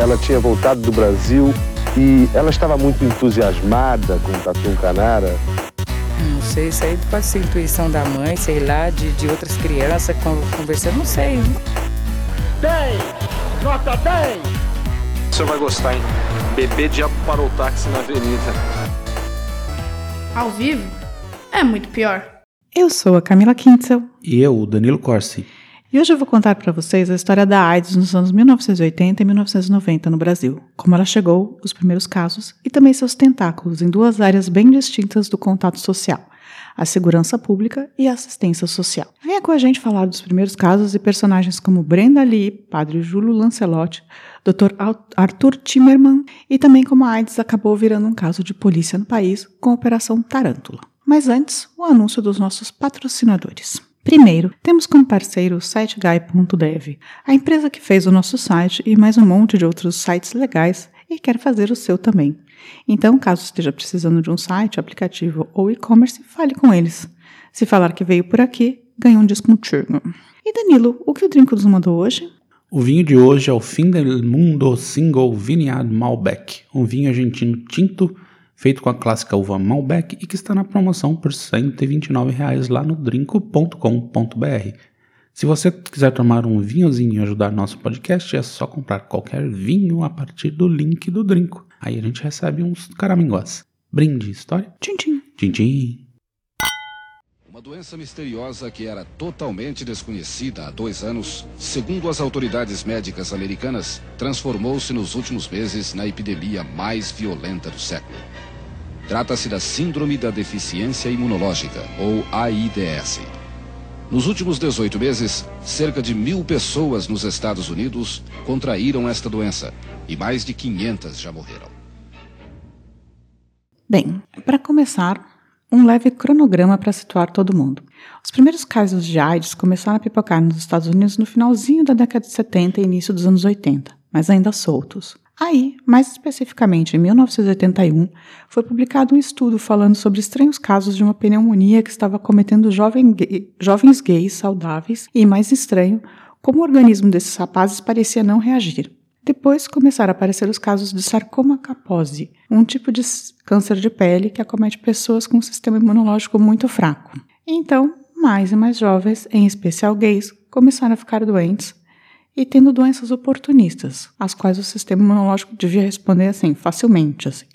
ela tinha voltado do Brasil e ela estava muito entusiasmada com o Tatu Canara. Não sei, isso aí pode ser intuição da mãe, sei lá, de, de outras crianças conversando, não sei. 10! Nota 10! O senhor vai gostar, hein? Bebê diabo parou o táxi na avenida. Ao vivo? É muito pior. Eu sou a Camila Kintzel. E eu, o Danilo Corsi. E hoje eu vou contar para vocês a história da AIDS nos anos 1980 e 1990 no Brasil, como ela chegou, os primeiros casos e também seus tentáculos em duas áreas bem distintas do contato social: a segurança pública e a assistência social. Venha com a gente falar dos primeiros casos e personagens como Brenda Lee, Padre Júlio Lancelotti, Dr. Arthur Timmerman e também como a AIDS acabou virando um caso de polícia no país com a Operação Tarântula. Mas antes, o anúncio dos nossos patrocinadores. Primeiro, temos como parceiro o SiteGuy.dev, a empresa que fez o nosso site e mais um monte de outros sites legais e quer fazer o seu também. Então, caso esteja precisando de um site, aplicativo ou e-commerce, fale com eles. Se falar que veio por aqui, ganha um descontinho. E Danilo, o que o Drinco nos mandou hoje? O vinho de hoje é o Fim del Mundo Single Vineyard Malbec, um vinho argentino tinto feito com a clássica uva Malbec e que está na promoção por 129 reais lá no drinco.com.br. Se você quiser tomar um vinhozinho e ajudar nosso podcast, é só comprar qualquer vinho a partir do link do Drinco. Aí a gente recebe uns caramingós. Brinde, história? Tchim, tchim. Tchim, tchim. Uma doença misteriosa que era totalmente desconhecida há dois anos, segundo as autoridades médicas americanas, transformou-se nos últimos meses na epidemia mais violenta do século. Trata-se da Síndrome da Deficiência Imunológica, ou AIDS. Nos últimos 18 meses, cerca de mil pessoas nos Estados Unidos contraíram esta doença e mais de 500 já morreram. Bem, para começar, um leve cronograma para situar todo mundo. Os primeiros casos de AIDS começaram a pipocar nos Estados Unidos no finalzinho da década de 70 e início dos anos 80, mas ainda soltos. Aí, mais especificamente em 1981, foi publicado um estudo falando sobre estranhos casos de uma pneumonia que estava cometendo jovem gay, jovens gays saudáveis e, mais estranho, como o organismo desses rapazes parecia não reagir. Depois começaram a aparecer os casos de sarcoma capose, um tipo de câncer de pele que acomete pessoas com um sistema imunológico muito fraco. Então, mais e mais jovens, em especial gays, começaram a ficar doentes e tendo doenças oportunistas, às quais o sistema imunológico devia responder assim, facilmente, assim,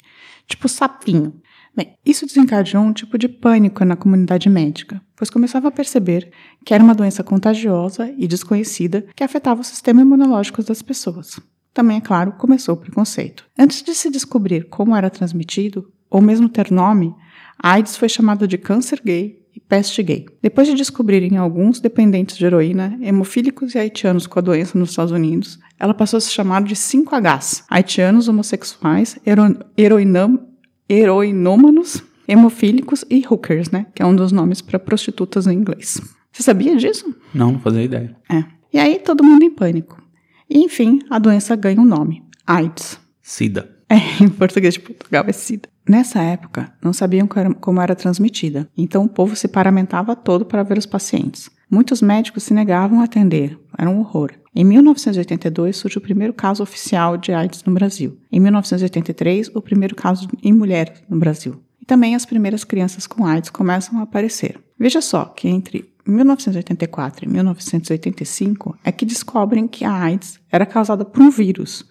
tipo sapinho. Bem, isso desencadeou um tipo de pânico na comunidade médica, pois começava a perceber que era uma doença contagiosa e desconhecida que afetava o sistema imunológico das pessoas. Também, é claro, começou o preconceito. Antes de se descobrir como era transmitido, ou mesmo ter nome, a AIDS foi chamada de câncer gay e peste gay. Depois de descobrirem alguns dependentes de heroína, hemofílicos e haitianos com a doença nos Estados Unidos, ela passou a se chamar de 5Hs, haitianos homossexuais, hero, heroinam, heroinômanos, hemofílicos e hookers, né, que é um dos nomes para prostitutas em inglês. Você sabia disso? Não, não fazia ideia. É. E aí todo mundo em pânico. E enfim, a doença ganha um nome: AIDS. SIDA. É, em português de Portugal é SIDA. Nessa época, não sabiam como era transmitida, então o povo se paramentava todo para ver os pacientes. Muitos médicos se negavam a atender, era um horror. Em 1982 surge o primeiro caso oficial de AIDS no Brasil. Em 1983, o primeiro caso em mulheres no Brasil. E também as primeiras crianças com AIDS começam a aparecer. Veja só que entre 1984 e 1985 é que descobrem que a AIDS era causada por um vírus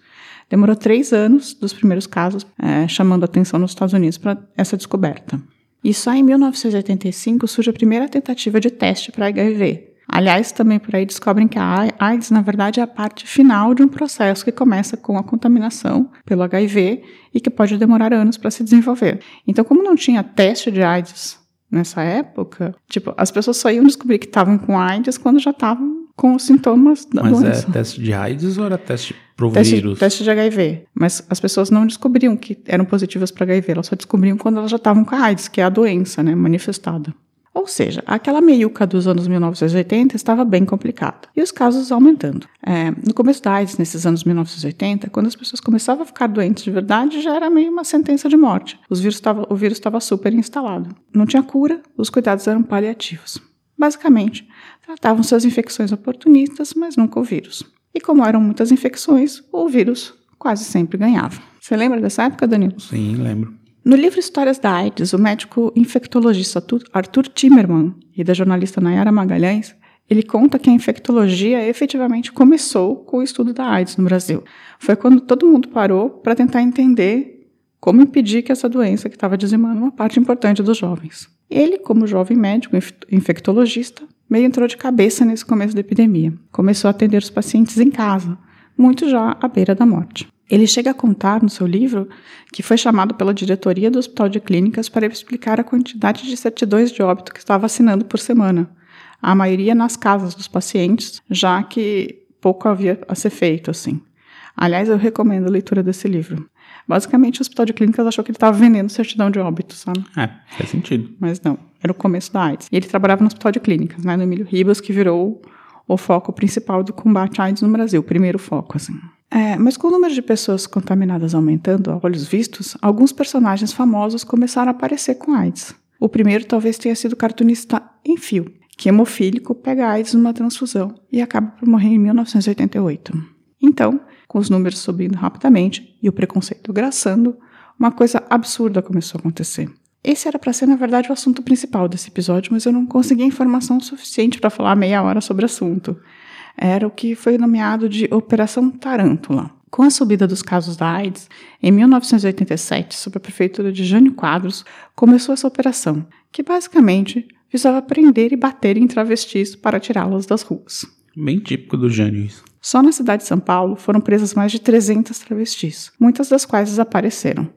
Demorou três anos dos primeiros casos é, chamando atenção nos Estados Unidos para essa descoberta. E só em 1985 surge a primeira tentativa de teste para HIV. Aliás, também por aí descobrem que a AIDS, na verdade, é a parte final de um processo que começa com a contaminação pelo HIV e que pode demorar anos para se desenvolver. Então, como não tinha teste de AIDS nessa época, tipo, as pessoas só iam descobrir que estavam com AIDS quando já estavam com os sintomas da Mas é doença. é teste de AIDS ou era teste pro teste, vírus? Teste de HIV. Mas as pessoas não descobriam que eram positivas para HIV, elas só descobriam quando elas já estavam com a AIDS, que é a doença, né, manifestada. Ou seja, aquela meiuca dos anos 1980 estava bem complicada. E os casos aumentando. É, no começo da AIDS, nesses anos 1980, quando as pessoas começavam a ficar doentes de verdade, já era meio uma sentença de morte. Vírus tava, o vírus estava super instalado. Não tinha cura, os cuidados eram paliativos. Basicamente, tratavam suas infecções oportunistas, mas nunca o vírus. E como eram muitas infecções, o vírus quase sempre ganhava. Você lembra dessa época, Danilo? Sim, lembro. No livro Histórias da AIDS, o médico infectologista Arthur Timmerman e da jornalista Nayara Magalhães, ele conta que a infectologia efetivamente começou com o estudo da AIDS no Brasil. Foi quando todo mundo parou para tentar entender como impedir que essa doença que estava dizimando uma parte importante dos jovens. Ele, como jovem médico infectologista, meio entrou de cabeça nesse começo da epidemia. Começou a atender os pacientes em casa, muito já à beira da morte. Ele chega a contar no seu livro que foi chamado pela diretoria do Hospital de Clínicas para explicar a quantidade de certidões de óbito que estava assinando por semana, a maioria nas casas dos pacientes, já que pouco havia a ser feito assim. Aliás, eu recomendo a leitura desse livro. Basicamente, o Hospital de Clínicas achou que ele estava vendendo certidão de óbito, sabe? É, faz sentido. Mas não, era o começo da AIDS. E ele trabalhava no Hospital de Clínicas, né, no Emílio Ribas, que virou o foco principal do combate à AIDS no Brasil, o primeiro foco, assim. É, mas com o número de pessoas contaminadas aumentando a olhos vistos, alguns personagens famosos começaram a aparecer com AIDS. O primeiro talvez tenha sido o cartunista Enfio, que hemofílico pega AIDS numa transfusão e acaba por morrer em 1988. Então, com os números subindo rapidamente e o preconceito graçando, uma coisa absurda começou a acontecer. Esse era para ser, na verdade, o assunto principal desse episódio, mas eu não consegui informação suficiente para falar meia hora sobre o assunto. Era o que foi nomeado de Operação Tarântula. Com a subida dos casos da AIDS, em 1987, sob a prefeitura de Jânio Quadros, começou essa operação, que basicamente visava prender e bater em travestis para tirá-las das ruas. Bem típico do Jânio isso. Só na cidade de São Paulo foram presas mais de 300 travestis, muitas das quais desapareceram.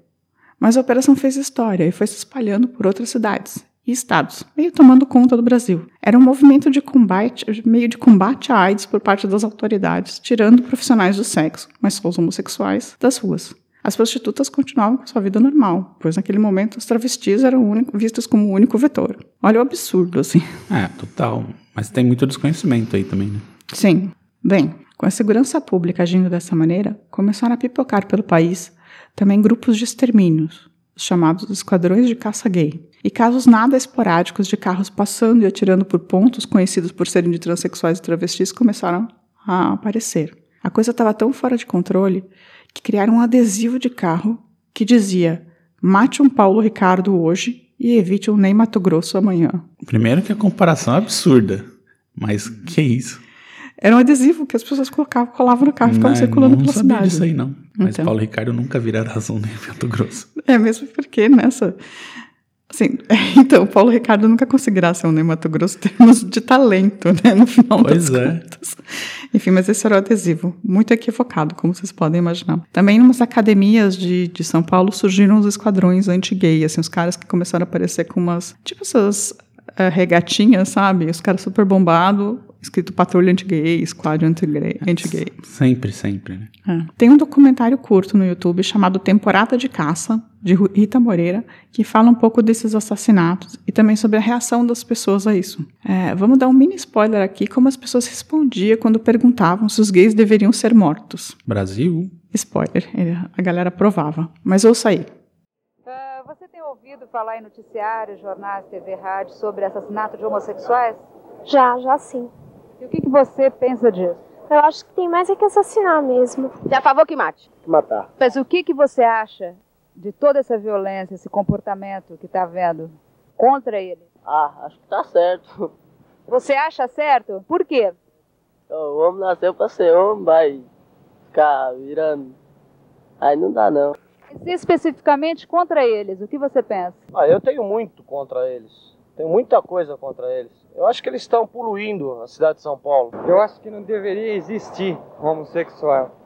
Mas a operação fez história e foi se espalhando por outras cidades e estados, meio tomando conta do Brasil. Era um movimento de combate, meio de combate à AIDS por parte das autoridades, tirando profissionais do sexo, mas só os homossexuais, das ruas. As prostitutas continuavam com sua vida normal, pois naquele momento os travestis eram único, vistos como o único vetor. Olha o absurdo, assim. É, total. Mas tem muito desconhecimento aí também, né? Sim. Bem, com a segurança pública agindo dessa maneira, começaram a pipocar pelo país também grupos de extermínios, os chamados esquadrões de caça gay, e casos nada esporádicos de carros passando e atirando por pontos conhecidos por serem de transexuais e travestis começaram a aparecer. A coisa estava tão fora de controle que criaram um adesivo de carro que dizia: mate um Paulo Ricardo hoje e evite um Ney Mato Grosso amanhã. Primeiro que a comparação é absurda, mas que isso? Era um adesivo que as pessoas colocavam, colavam no carro e ficavam Não, circulando não pela sabia cidade. disso aí, não. Mas Então. Paulo Ricardo nunca virá razão nem Mato Grosso. É mesmo porque nessa. Assim, então, Paulo Ricardo nunca conseguirá ser um Ney Mato Grosso em termos de talento, né? No final Pois das é. contas. Enfim, mas esse era o adesivo. Muito equivocado, como vocês podem imaginar. Também, em umas academias de, de São Paulo, surgiram os esquadrões anti-gay, assim, os caras que começaram a aparecer com umas. Tipo essas eh, regatinhas, sabe? Os caras super bombados, escrito patrulha anti-gay, squad anti-gay. anti-gay. Sempre, sempre, né? É. Tem um documentário curto no YouTube chamado Temporada de Caça, de Rita Moreira, que fala um pouco desses assassinatos e também sobre a reação das pessoas a isso. É, vamos dar um mini spoiler aqui, como as pessoas respondiam quando perguntavam se os gays deveriam ser mortos. Brasil? Spoiler, a galera provava. Mas ouça aí. Ah, você tem ouvido falar em noticiários, jornais, TV, rádio sobre assassinato de homossexuais? Já, já sim. E o que, que você pensa disso? Eu acho que tem mais é que assassinar mesmo. Você é a favor que mate? Matar. Mas o que, que você acha de toda essa violência, esse comportamento que está vendo contra ele? Ah, acho que tá certo. Você acha certo? Por quê? O homem nasceu pra ser homem, vai ficar virando. Aí não dá não. E especificamente contra eles, o que você pensa? Ah, eu tenho muito contra eles. Tenho muita coisa contra eles. Eu acho que eles estão poluindo a cidade de São Paulo. Eu acho que não deveria existir homossexual.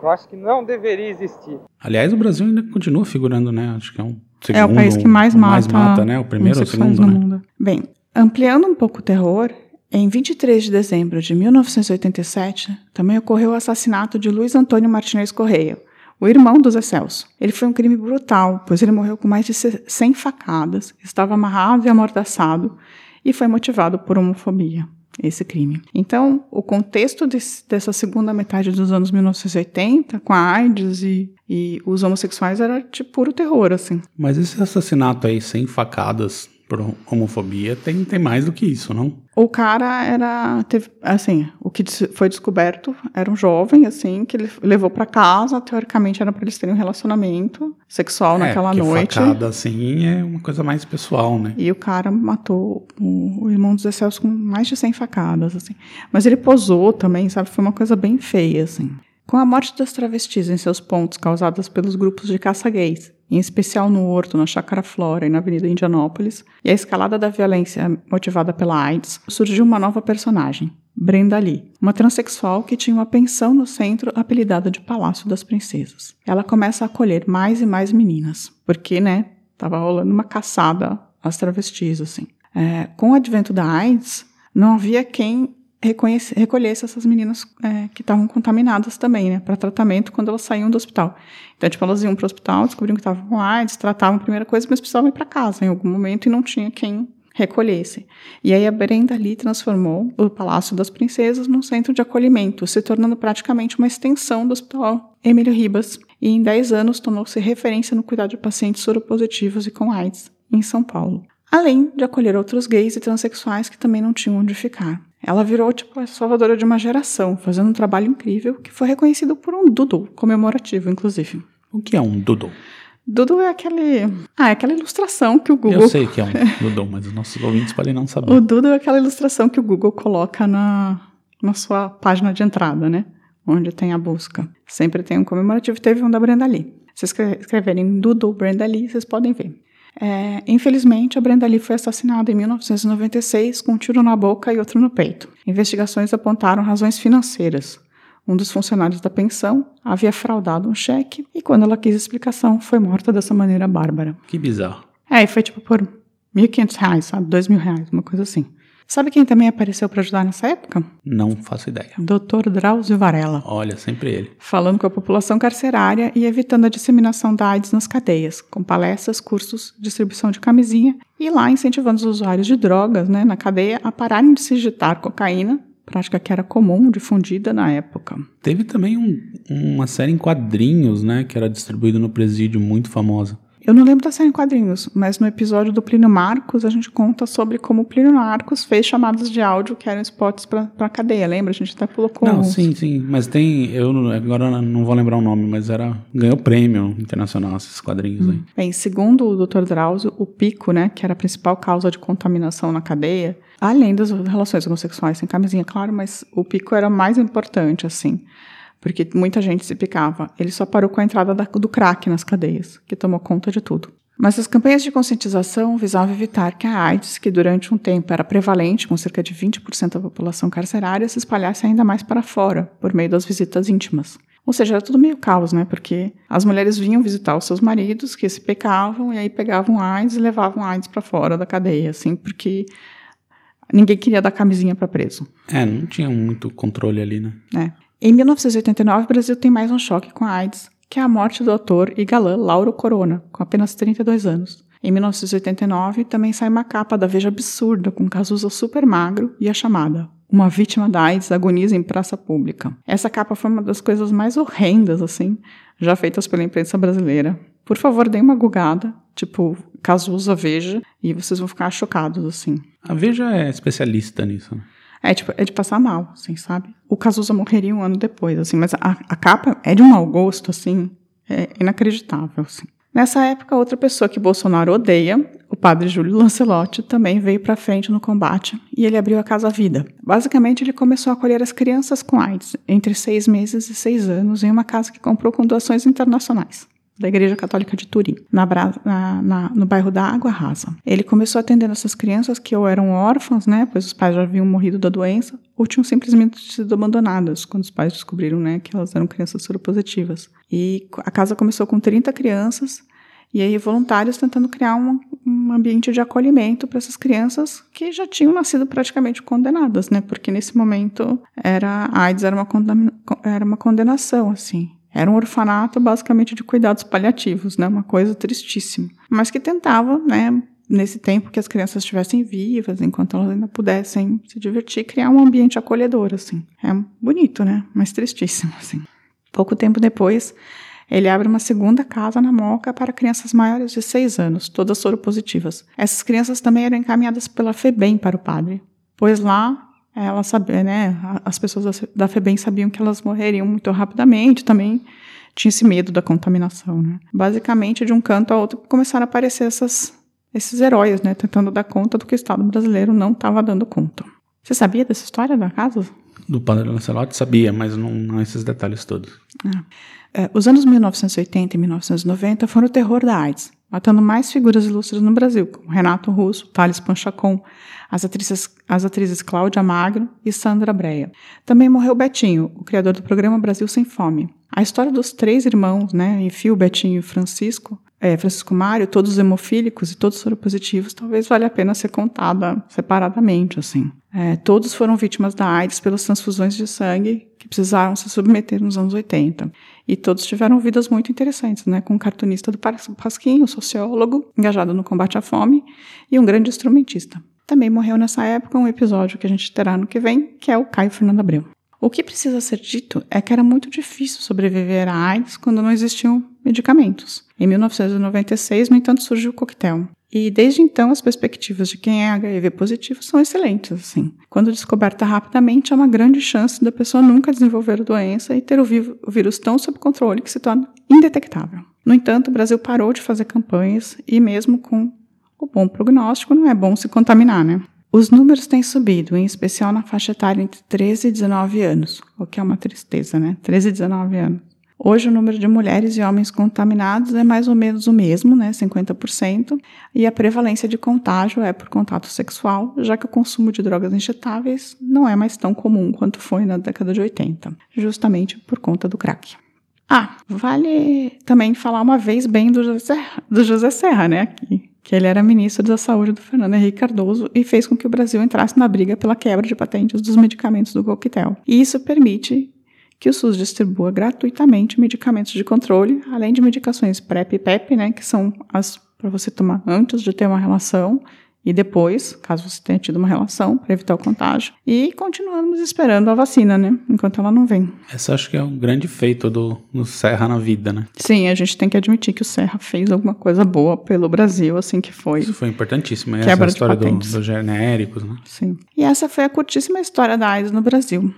Eu acho que não deveria existir. Aliás, o Brasil ainda continua figurando, né? Acho que é um segundo, é o país que mais o mata, mais mata, né? O primeiro ou o segundo, no né? mundo. Bem, ampliando um pouco o terror, em 23 de dezembro de 1987, também ocorreu o assassinato de Luiz Antônio Martinez Correia, o irmão do Zé Celso. Ele foi um crime brutal, pois ele morreu com mais de 100 facadas, estava amarrado e amordaçado e foi motivado por homofobia. Esse crime. Então, o contexto dessa segunda metade dos anos 1980, com a AIDS e, e os homossexuais, era de puro terror, assim. Mas esse assassinato aí, sem facadas por homofobia, tem, tem mais do que isso, não? O cara era. Teve, assim, o, que foi descoberto era um jovem, assim, que ele levou para casa, teoricamente era para eles terem um relacionamento sexual É, naquela noite. facada assim é uma coisa mais pessoal, né? E o cara matou o, o irmão dos Celso com mais de 100 facadas, assim. Mas ele posou também, sabe? Foi uma coisa bem feia, assim. Com a morte das travestis em seus pontos causadas pelos grupos de caça gays, em especial no Horto, na Chácara Flora e na Avenida Indianópolis, e a escalada da violência motivada pela AIDS, surgiu uma nova personagem, Brenda Lee, uma transexual que tinha uma pensão no centro apelidada de Palácio das Princesas. Ela começa a acolher mais e mais meninas, porque, né, tava rolando uma caçada às travestis, assim. É, com o advento da AIDS, não havia quem recolhesse essas meninas é, que estavam contaminadas também, né, para tratamento quando elas saíam do hospital. Então, tipo, elas iam para o hospital, descobriam que estavam com AIDS, tratavam a primeira coisa, mas precisavam ir para casa em algum momento e não tinha quem recolhesse. E aí a Brenda Lee transformou o Palácio das Princesas num centro de acolhimento, se tornando praticamente uma extensão do Hospital Emílio Ribas, e em 10 anos tornou-se referência no cuidado de pacientes soropositivos e com AIDS em São Paulo. Além de acolher outros gays e transexuais que também não tinham onde ficar. Ela virou, tipo, a salvadora de uma geração, fazendo um trabalho incrível que foi reconhecido por um doodle comemorativo, inclusive. O que é um doodle? Doodle é aquele. Ah, é aquela ilustração que o Google. Eu sei que é um doodle, mas os nossos ouvintes podem não saber. O Doodle é aquela ilustração que o Google coloca na, na sua página de entrada, né? Onde tem a busca. Sempre tem um comemorativo. Teve um da Brenda Lee. Se escreverem Doodle Brenda Lee, vocês podem ver. É, infelizmente, a Brenda Lee foi assassinada em 1996 com um tiro na boca e outro no peito. Investigações apontaram razões financeiras. Um dos funcionários da pensão havia fraudado um cheque e, quando ela quis explicação, foi morta dessa maneira bárbara. Que bizarro. É, e foi tipo por 1.500 reais, sabe? 2 mil reais, uma coisa assim. Sabe quem também apareceu para ajudar nessa época? Não faço ideia. Dr. Drauzio Varela. Olha, sempre ele. Falando com a população carcerária e evitando a disseminação da AIDS nas cadeias, com palestras, cursos, distribuição de camisinha e lá incentivando os usuários de drogas né, na cadeia a pararem de se injetar cocaína, prática que era comum, difundida na época. Teve também um, uma série em quadrinhos, né, que era distribuída no presídio, muito famosa. Eu não lembro da série em quadrinhos, mas no episódio do Plínio Marcos a gente conta sobre como o Plínio Marcos fez chamadas de áudio que eram spots para a cadeia, lembra? A gente até colocou Não, uns. sim, sim, mas tem, eu agora não vou lembrar o nome, mas era, ganhou prêmio internacional esses quadrinhos aí. Bem, segundo o Dr. Drauzio, o pico, né, que era a principal causa de contaminação na cadeia, além das relações homossexuais sem camisinha, claro, mas o pico era mais importante, assim, porque muita gente se picava. Ele só parou com a entrada da, do crack nas cadeias, que tomou conta de tudo. Mas as campanhas de conscientização visavam evitar que a AIDS, que durante um tempo era prevalente, com cerca de 20% da população carcerária, se espalhasse ainda mais para fora, por meio das visitas íntimas. Ou seja, era tudo meio caos, né? Porque as mulheres vinham visitar os seus maridos, que se pecavam, e aí pegavam AIDS e levavam AIDS para fora da cadeia, assim, porque ninguém queria dar camisinha para preso. É, não tinha muito controle ali, né? É. Em 1989, o Brasil tem mais um choque com a AIDS, que é a morte do ator e galã Lauro Corona, com apenas 32 anos. Em 1989, também sai uma capa da Veja absurda, com Cazuza super magro e a chamada Uma vítima da AIDS agoniza em praça pública. Essa capa foi uma das coisas mais horrendas, assim, já feitas pela imprensa brasileira. Por favor, deem uma gugada, tipo Cazuza Veja, e vocês vão ficar chocados, assim. A Veja é especialista nisso. É, tipo, é de passar mal, assim, sabe? O Cazuza morreria um ano depois, assim, mas a, a capa é de um mau gosto, assim, é inacreditável, assim. Nessa época, outra pessoa que Bolsonaro odeia, o padre Júlio Lancelotti, também veio para frente no combate e ele abriu a Casa Vida. Basicamente, ele começou a acolher as crianças com AIDS entre seis meses e seis anos em uma casa que comprou com doações internacionais da Igreja Católica de Turim, na, na, na, no bairro da Água Rasa. Ele começou atendendo essas crianças que ou eram órfãs, né, pois os pais já haviam morrido da doença, ou tinham simplesmente sido abandonadas quando os pais descobriram, né, que elas eram crianças soropositivas. E a casa começou com 30 crianças, e aí voluntários tentando criar um, um ambiente de acolhimento para essas crianças que já tinham nascido praticamente condenadas, né, porque nesse momento era a AIDS era uma, era uma condenação, assim. Era um orfanato basicamente de cuidados paliativos, né? Uma coisa tristíssima. Mas que tentava, né? Nesse tempo que as crianças estivessem vivas, enquanto elas ainda pudessem se divertir, criar um ambiente acolhedor, assim. É bonito, né? Mas tristíssimo, assim. Pouco tempo depois, ele abre uma segunda casa na Moca para crianças maiores de 6 anos, todas soropositivas. Essas crianças também eram encaminhadas pela FEBEM para o padre, pois lá ela sabia, né? As pessoas da FEBEM sabiam que elas morreriam muito rapidamente, também tinha esse medo da contaminação, né? Basicamente, de um canto a outro começaram a aparecer essas, esses heróis, né? Tentando dar conta do que o Estado brasileiro não estava dando conta. Você sabia dessa história da casa? Do padre Lancelotti sabia, mas não, não esses detalhes todos. É. É, os anos 1980 e 1990 foram o terror da AIDS, matando mais figuras ilustres no Brasil, como Renato Russo, Thales Panchacon, as atrizes, as atrizes Cláudia Magro e Sandra Breia. Também morreu Betinho, o criador do programa Brasil Sem Fome. A história dos três irmãos, né, Enfio, Betinho e Francisco, é, Francisco Mário, todos hemofílicos e todos soropositivos, talvez valha a pena ser contada separadamente, assim. É, todos foram vítimas da AIDS pelas transfusões de sangue que precisaram se submeter nos anos 80. E todos tiveram vidas muito interessantes, né? Com um cartunista do Pasquim, um sociólogo engajado no combate à fome e um grande instrumentista. Também morreu nessa época um episódio que a gente terá no que vem, que é o Caio Fernando Abreu. O que precisa ser dito é que era muito difícil sobreviver à AIDS quando não existiam medicamentos. Em 1996, no entanto, surgiu o coquetel. E desde então as perspectivas de quem é HIV positivo são excelentes, assim. Quando descoberta rapidamente, há uma grande chance da pessoa nunca desenvolver a doença e ter o, o vírus tão sob controle que se torna indetectável. No entanto, o Brasil parou de fazer campanhas e mesmo com o bom prognóstico, não é bom se contaminar, né? Os números têm subido, em especial na faixa etária entre 13 e 19 anos, o que é uma tristeza, né? 13 e 19 anos. Hoje o número de mulheres e homens contaminados é mais ou menos o mesmo, né, 50%, e a prevalência de contágio é por contato sexual, já que o consumo de drogas injetáveis não é mais tão comum quanto foi na década de 80, justamente por conta do crack. Ah, vale também falar uma vez bem do José, do José Serra, né, aqui, que ele era ministro da Saúde do Fernando Henrique Cardoso e fez com que o Brasil entrasse na briga pela quebra de patentes dos medicamentos do coquetel. E isso permite que o SUS distribua gratuitamente medicamentos de controle, além de medicações PrEP e PEP, né, que são as para você tomar antes de ter uma relação e depois, caso você tenha tido uma relação, para evitar o contágio. E continuamos esperando a vacina, né? Enquanto ela não vem. Essa acho que é um grande feito do, do Serra na vida, né? Sim, a gente tem que admitir que o Serra fez alguma coisa boa pelo Brasil, assim que foi. Isso foi importantíssimo. Essa é a história do, dos genéricos, né? Sim. E essa foi a curtíssima história da AIDS no Brasil.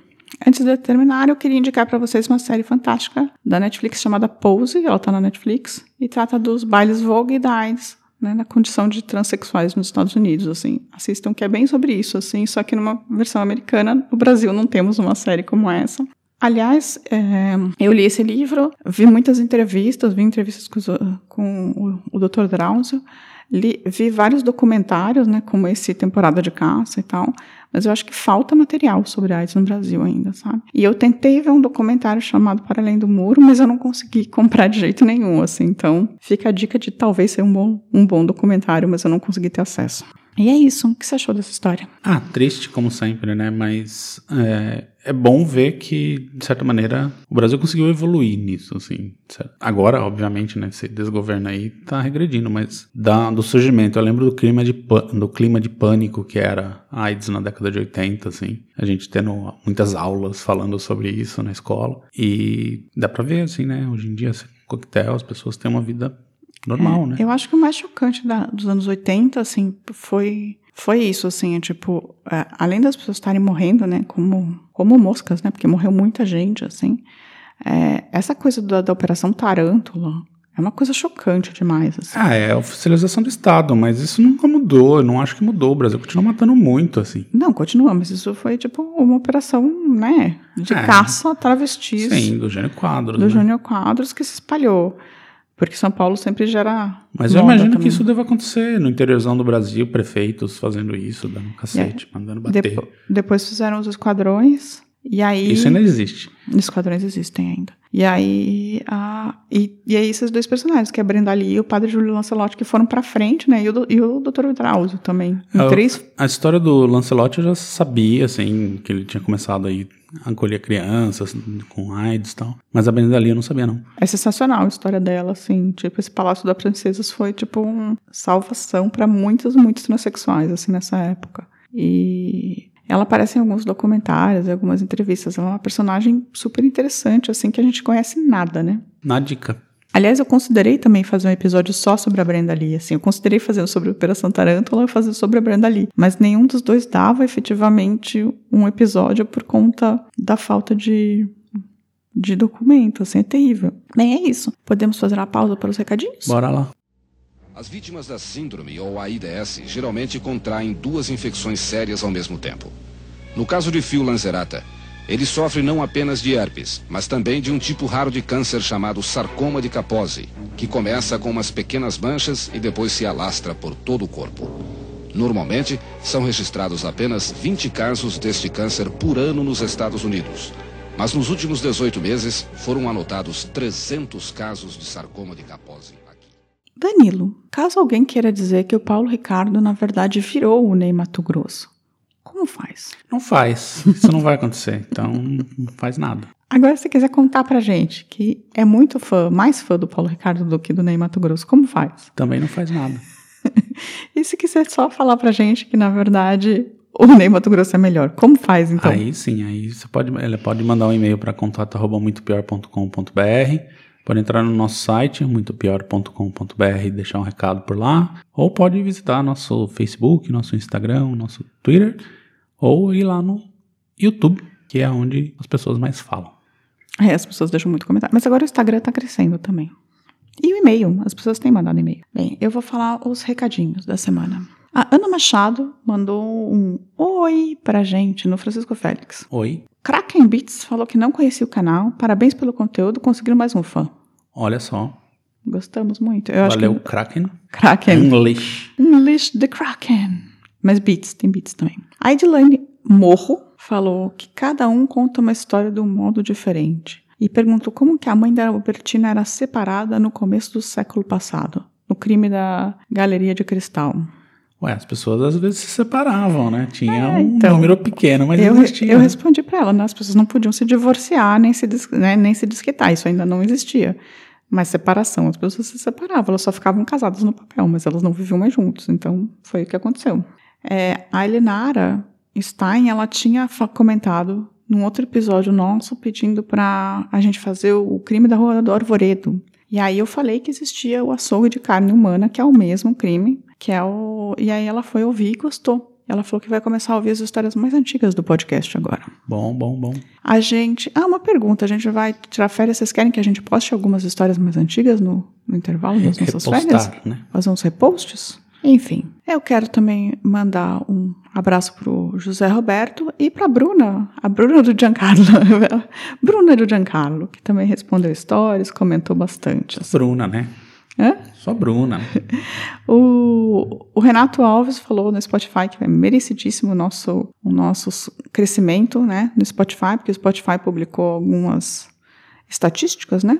Antes de terminar, eu queria indicar para vocês uma série fantástica da Netflix chamada Pose, ela está na Netflix, e trata dos bailes Vogue e da AIDS né, na condição de transexuais nos Estados Unidos, assim. Assistam que é bem sobre isso, assim, só que numa versão americana, no Brasil não temos uma série como essa. Aliás, é, eu li esse livro, vi muitas entrevistas, vi entrevistas com, com o, o Dr. Drauzio, li, vi vários documentários, né, como esse Temporada de Caça e tal, mas eu acho que falta material sobre AIDS no Brasil ainda, sabe? E eu tentei ver um documentário chamado Para Além do Muro, mas eu não consegui comprar de jeito nenhum, assim. Então, fica a dica de talvez ser um bom, um bom documentário, mas eu não consegui ter acesso. E é isso. O que você achou dessa história? Ah, triste como sempre, né? Mas é, é bom ver que, de certa maneira, o Brasil conseguiu evoluir nisso, assim. Agora, obviamente, né? Esse desgoverno aí tá regredindo, mas da, do surgimento. Eu lembro do clima, de, do clima de pânico que era a AIDS na década de 80, assim. A gente tendo muitas aulas falando sobre isso na escola. E dá pra ver, assim, né? Hoje em dia, assim, coquetel, as pessoas têm uma vida normal, é, né? Eu acho que o mais chocante da, dos anos 80, assim, foi foi isso, assim, é, tipo, é, além das pessoas estarem morrendo, né, como, como moscas, né, porque morreu muita gente, assim, é, essa coisa da, da Operação Tarântula é uma coisa chocante demais, assim. Ah, é a oficialização do Estado, mas isso nunca mudou, eu não acho que mudou, o Brasil continua matando muito, assim. Não, continua, mas isso foi, tipo, uma operação, né, de é, caça a travestis. Sim, do Jânio Quadros, Do né? Jânio Quadros que se espalhou. Porque São Paulo sempre gera. Mas eu imagino também. que isso deva acontecer no interiorzão do Brasil, prefeitos fazendo isso, dando cacete, é. mandando bater. Depo depois fizeram os esquadrões, e aí. Isso ainda existe. Os esquadrões existem ainda. E aí. A, e, e aí, esses dois personagens, que é a Brenda Lee e o padre Júlio Lancelotti, que foram pra frente, né? E o, e o Dr. Drauzio também. A, três... a história do Lancelotti eu já sabia, assim, que ele tinha começado aí acolher crianças com AIDS e tal. Mas a Brenda Lee eu não sabia, não. É sensacional a história dela, assim. Tipo, esse Palácio da Princesas foi, tipo, uma salvação para muitos, muitos transexuais, assim, nessa época. E ela aparece em alguns documentários, em algumas entrevistas. Ela é uma personagem super interessante, assim, que a gente conhece nada, né? Na dica. Aliás, eu considerei também fazer um episódio só sobre a Brenda Lee. Assim, eu considerei fazer sobre a Operação Tarântula e fazer sobre a Brenda Lee. Mas nenhum dos dois dava efetivamente um episódio por conta da falta de, de documento. Assim, é terrível. Bem, é isso. Podemos fazer uma pausa para os recadinhos? Bora lá. As vítimas da síndrome ou AIDS geralmente contraem duas infecções sérias ao mesmo tempo. No caso de Phil Lanzerata, ele sofre não apenas de herpes, mas também de um tipo raro de câncer chamado sarcoma de Kaposi, que começa com umas pequenas manchas e depois se alastra por todo o corpo. Normalmente, são registrados apenas 20 casos deste câncer por ano nos Estados Unidos. Mas nos últimos 18 meses, foram anotados 300 casos de sarcoma de Kaposi. Danilo, caso alguém queira dizer que o Paulo Ricardo, na verdade, virou o Ney Mato Grosso, como faz? Não faz. Isso não vai acontecer. Então, não faz nada. Agora, se você quiser contar pra gente que é muito fã, mais fã do Paulo Ricardo do que do Ney Mato Grosso, como faz? Também não faz nada. e se quiser só falar pra gente que, na verdade, o Ney Mato Grosso é melhor, como faz então? Aí sim, aí você pode, ele pode mandar um e-mail para contato@muitopior.com.br, pode entrar no nosso site muitopior.com.br e deixar um recado por lá, ou pode visitar nosso Facebook, nosso Instagram, nosso Twitter ou ir lá no YouTube, que é onde as pessoas mais falam. É, as pessoas deixam muito comentário. Mas agora o Instagram tá crescendo também. E o e-mail, as pessoas têm mandado e-mail. Bem, eu vou falar os recadinhos da semana. A Ana Machado mandou um oi pra gente no Francisco Félix. Oi. Kraken Beats falou que não conhecia o canal. Parabéns pelo conteúdo, conseguiram mais um fã. Olha só. Gostamos muito. Eu Valeu, acho que... Kraken. Kraken. English. English the Kraken. Mas beats, tem beats também. A Edilane Morro falou que cada um conta uma história de um modo diferente. E perguntou como que a mãe da Albertina era separada no começo do século passado, no crime da Galeria de Cristal. Ué, as pessoas às vezes se separavam, né? Tinha É, um então, número pequeno, mas eu, existia. eu né? respondi pra ela, né? As pessoas não podiam se divorciar, nem se, né, nem se desquitar. Isso ainda não existia. Mas separação, as pessoas se separavam, elas só ficavam casadas no papel, mas elas não viviam mais juntos. Então, foi o que aconteceu. É, a Elenara Stein, ela tinha comentado num outro episódio nosso pedindo para a gente fazer o crime da Rua do Arvoredo. E aí eu falei que existia o açougue de carne humana, que é o mesmo crime, que é o... E aí ela foi ouvir e gostou. Ela falou que vai começar a ouvir as histórias mais antigas do podcast agora. Bom, bom, bom. A gente. Ah, uma pergunta. A gente vai tirar férias. Vocês querem que a gente poste algumas histórias mais antigas no, no intervalo das nossas Repostar, férias? né? Fazer uns reposts? Enfim. Eu quero também mandar um abraço pro José Roberto e pra Bruna, a Bruna do Giancarlo. Bruna do Giancarlo, que também respondeu histórias, comentou bastante. assim. Bruna, né? Hã? Só Bruna. O, o Renato Alves falou no Spotify que é merecidíssimo o nosso, o nosso crescimento né, no Spotify, porque o Spotify publicou algumas estatísticas, né?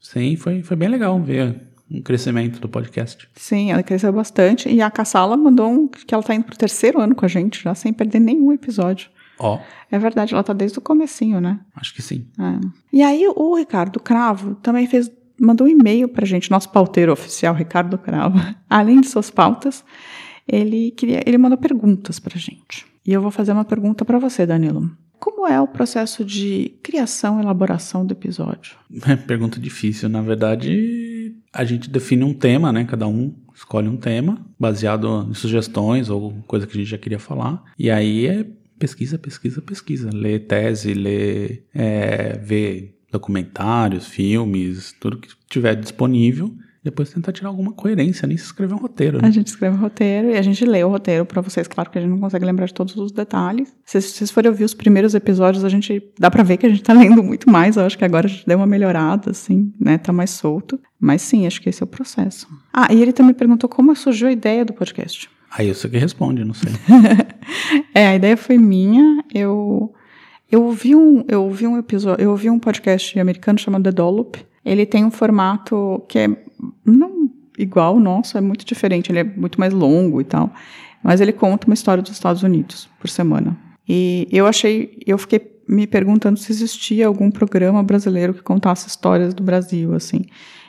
Sim, foi, foi bem legal ver um crescimento do podcast. Sim, ela cresceu bastante. E a Cassala mandou um, que ela tá indo pro terceiro ano com a gente, já sem perder nenhum episódio. Ó, É verdade, ela tá desde o comecinho, né? acho que sim. É. E aí o Ricardo Cravo também fez, mandou um e-mail pra gente, nosso pauteiro oficial, Ricardo Cravo. Além de suas pautas, ele queria, ele mandou perguntas pra gente. E eu vou fazer uma pergunta pra você, Danilo. Como é o processo de criação e elaboração do episódio? Pergunta difícil. Na verdade, a gente define um tema, né? Cada um escolhe um tema baseado em sugestões ou coisa que a gente já queria falar. E aí é pesquisa, pesquisa, pesquisa. Ler tese, ler, é, ver documentários, filmes, tudo que tiver disponível. Depois tentar tirar alguma coerência nisso e escrever um roteiro. Né? A gente escreve o roteiro e a gente lê o roteiro pra vocês. Claro que a gente não consegue lembrar de todos os detalhes. Se se vocês forem ouvir os primeiros episódios, a gente dá pra ver que a gente tá lendo muito mais. Eu acho que agora a gente deu uma melhorada, assim, né? Tá mais solto. Mas sim, acho que esse é o processo. Ah, e ele também perguntou como surgiu a ideia do podcast. Aí você que responde, não sei. É, a ideia foi minha. Eu eu ouvi um eu ouvi um episódio, eu ouvi um podcast americano chamado The Dollop. Ele tem um formato que é não igual ao nosso, é muito diferente, ele é muito mais longo e tal. Mas ele conta uma história dos Estados Unidos por semana. E eu achei, eu fiquei me perguntando se existia algum programa brasileiro que contasse histórias do Brasil, assim.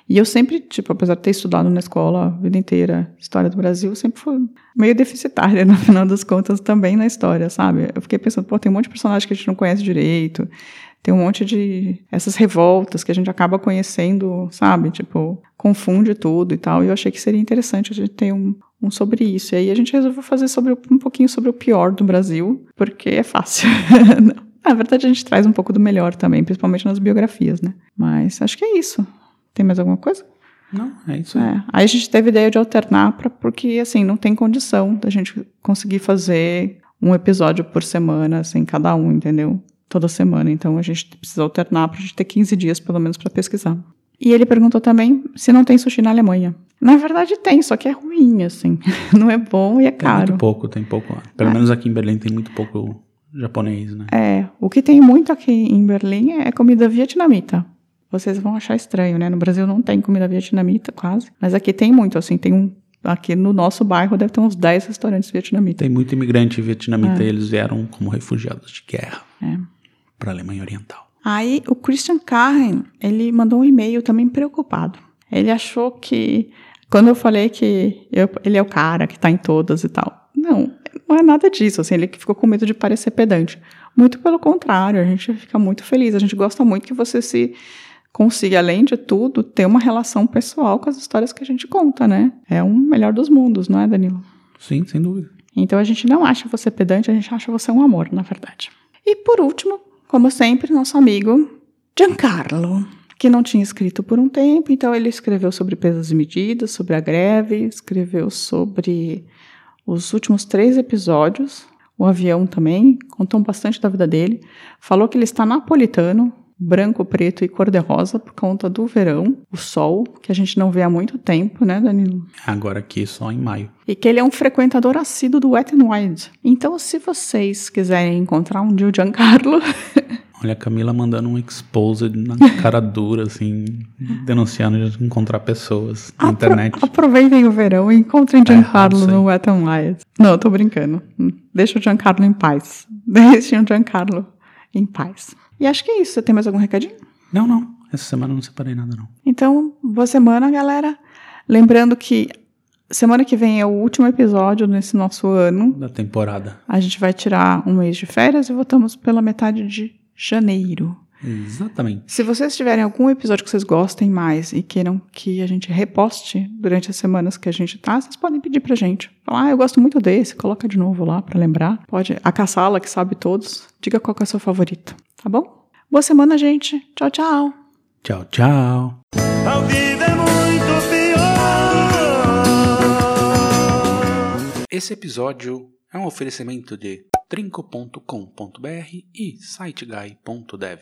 E eu sempre, tipo, apesar de ter estudado na escola a vida inteira história do Brasil, sempre fui meio deficitária, no final das contas, também na história, sabe? Eu fiquei pensando, pô, tem um monte de personagem que a gente não conhece direito, Tem um monte de essas revoltas que a gente acaba conhecendo, sabe? Tipo, confunde tudo e tal. E eu achei que seria interessante a gente ter um, um sobre isso. E aí a gente resolveu fazer sobre, um pouquinho sobre o pior do Brasil, porque é fácil. Na verdade, a gente traz um pouco do melhor também, principalmente nas biografias, né? Mas acho que é isso. Tem mais alguma coisa? Não, é isso aí. É. Aí a gente teve ideia de alternar pra, porque, assim, não tem condição da gente conseguir fazer um episódio por semana, assim, cada um, entendeu? Toda semana. Então a gente precisa alternar pra gente ter 15 dias, pelo menos, para pesquisar. E ele perguntou também se não tem sushi na Alemanha. Na verdade tem, só que é ruim, assim. Não é bom e é Tem caro. muito pouco, tem pouco. Pelo É. menos aqui em Berlim tem muito pouco japonês, né? É, o que tem muito aqui em Berlim é comida vietnamita. Vocês vão achar estranho, né? No Brasil não tem comida vietnamita, quase. Mas aqui tem muito, assim, tem um. Aqui no nosso bairro deve ter uns 10 restaurantes vietnamitas. Tem muito imigrante vietnamita É. e eles vieram como refugiados de guerra É. para a Alemanha Oriental. Aí o Christian Karen, ele mandou um e-mail também preocupado. Ele achou que, quando eu falei que eu- ele é o cara que tá em todas e tal. Não, não é nada disso, assim, ele ficou com medo de parecer pedante. Muito pelo contrário, a gente fica muito feliz, a gente gosta muito que você se consiga, além de tudo, ter uma relação pessoal com as histórias que a gente conta, né? É um melhor dos mundos, não é, Danilo? Sim, sem dúvida. Então a gente não acha você pedante, a gente acha você um amor, na verdade. E por último, como sempre, nosso amigo Giancarlo, que não tinha escrito por um tempo, então ele escreveu sobre pesos e medidas, sobre a greve, escreveu sobre os últimos três episódios, o avião também, contou bastante da vida dele, falou que ele está napolitano, branco, preto e cor-de-rosa por conta do verão, o sol, que a gente não vê há muito tempo, né, Danilo? Agora aqui só em maio. E que ele é um frequentador assíduo do Wet n Wild. Então, se vocês quiserem encontrar um dia o Giancarlo, Olha a Camila mandando um exposed na cara dura, assim, denunciando de encontrar pessoas na internet. aproveitem o verão e encontrem Tá Giancarlo errado, no Wet n Wild. Não, eu tô brincando. Deixa o Giancarlo em paz. Deixem o Giancarlo em paz. E acho que é isso. Você tem mais algum recadinho? Não, não. Essa semana eu não separei nada, não. Então, boa semana, galera. Lembrando que semana que vem é o último episódio nesse nosso ano. Da temporada. A gente vai tirar um mês de férias e voltamos pela metade de janeiro. Exatamente. Se vocês tiverem algum episódio que vocês gostem mais e queiram que a gente reposte durante as semanas que a gente tá, vocês podem pedir pra gente. Falar, ah, eu gosto muito desse, coloca de novo lá pra lembrar. Pode, a caçala que sabe todos, diga qual é o seu favorito, tá bom? Boa semana, gente. Tchau, tchau. Tchau, tchau. A vida é muito pior. Esse episódio é um oferecimento de trinco.com.br e siteguy.dev.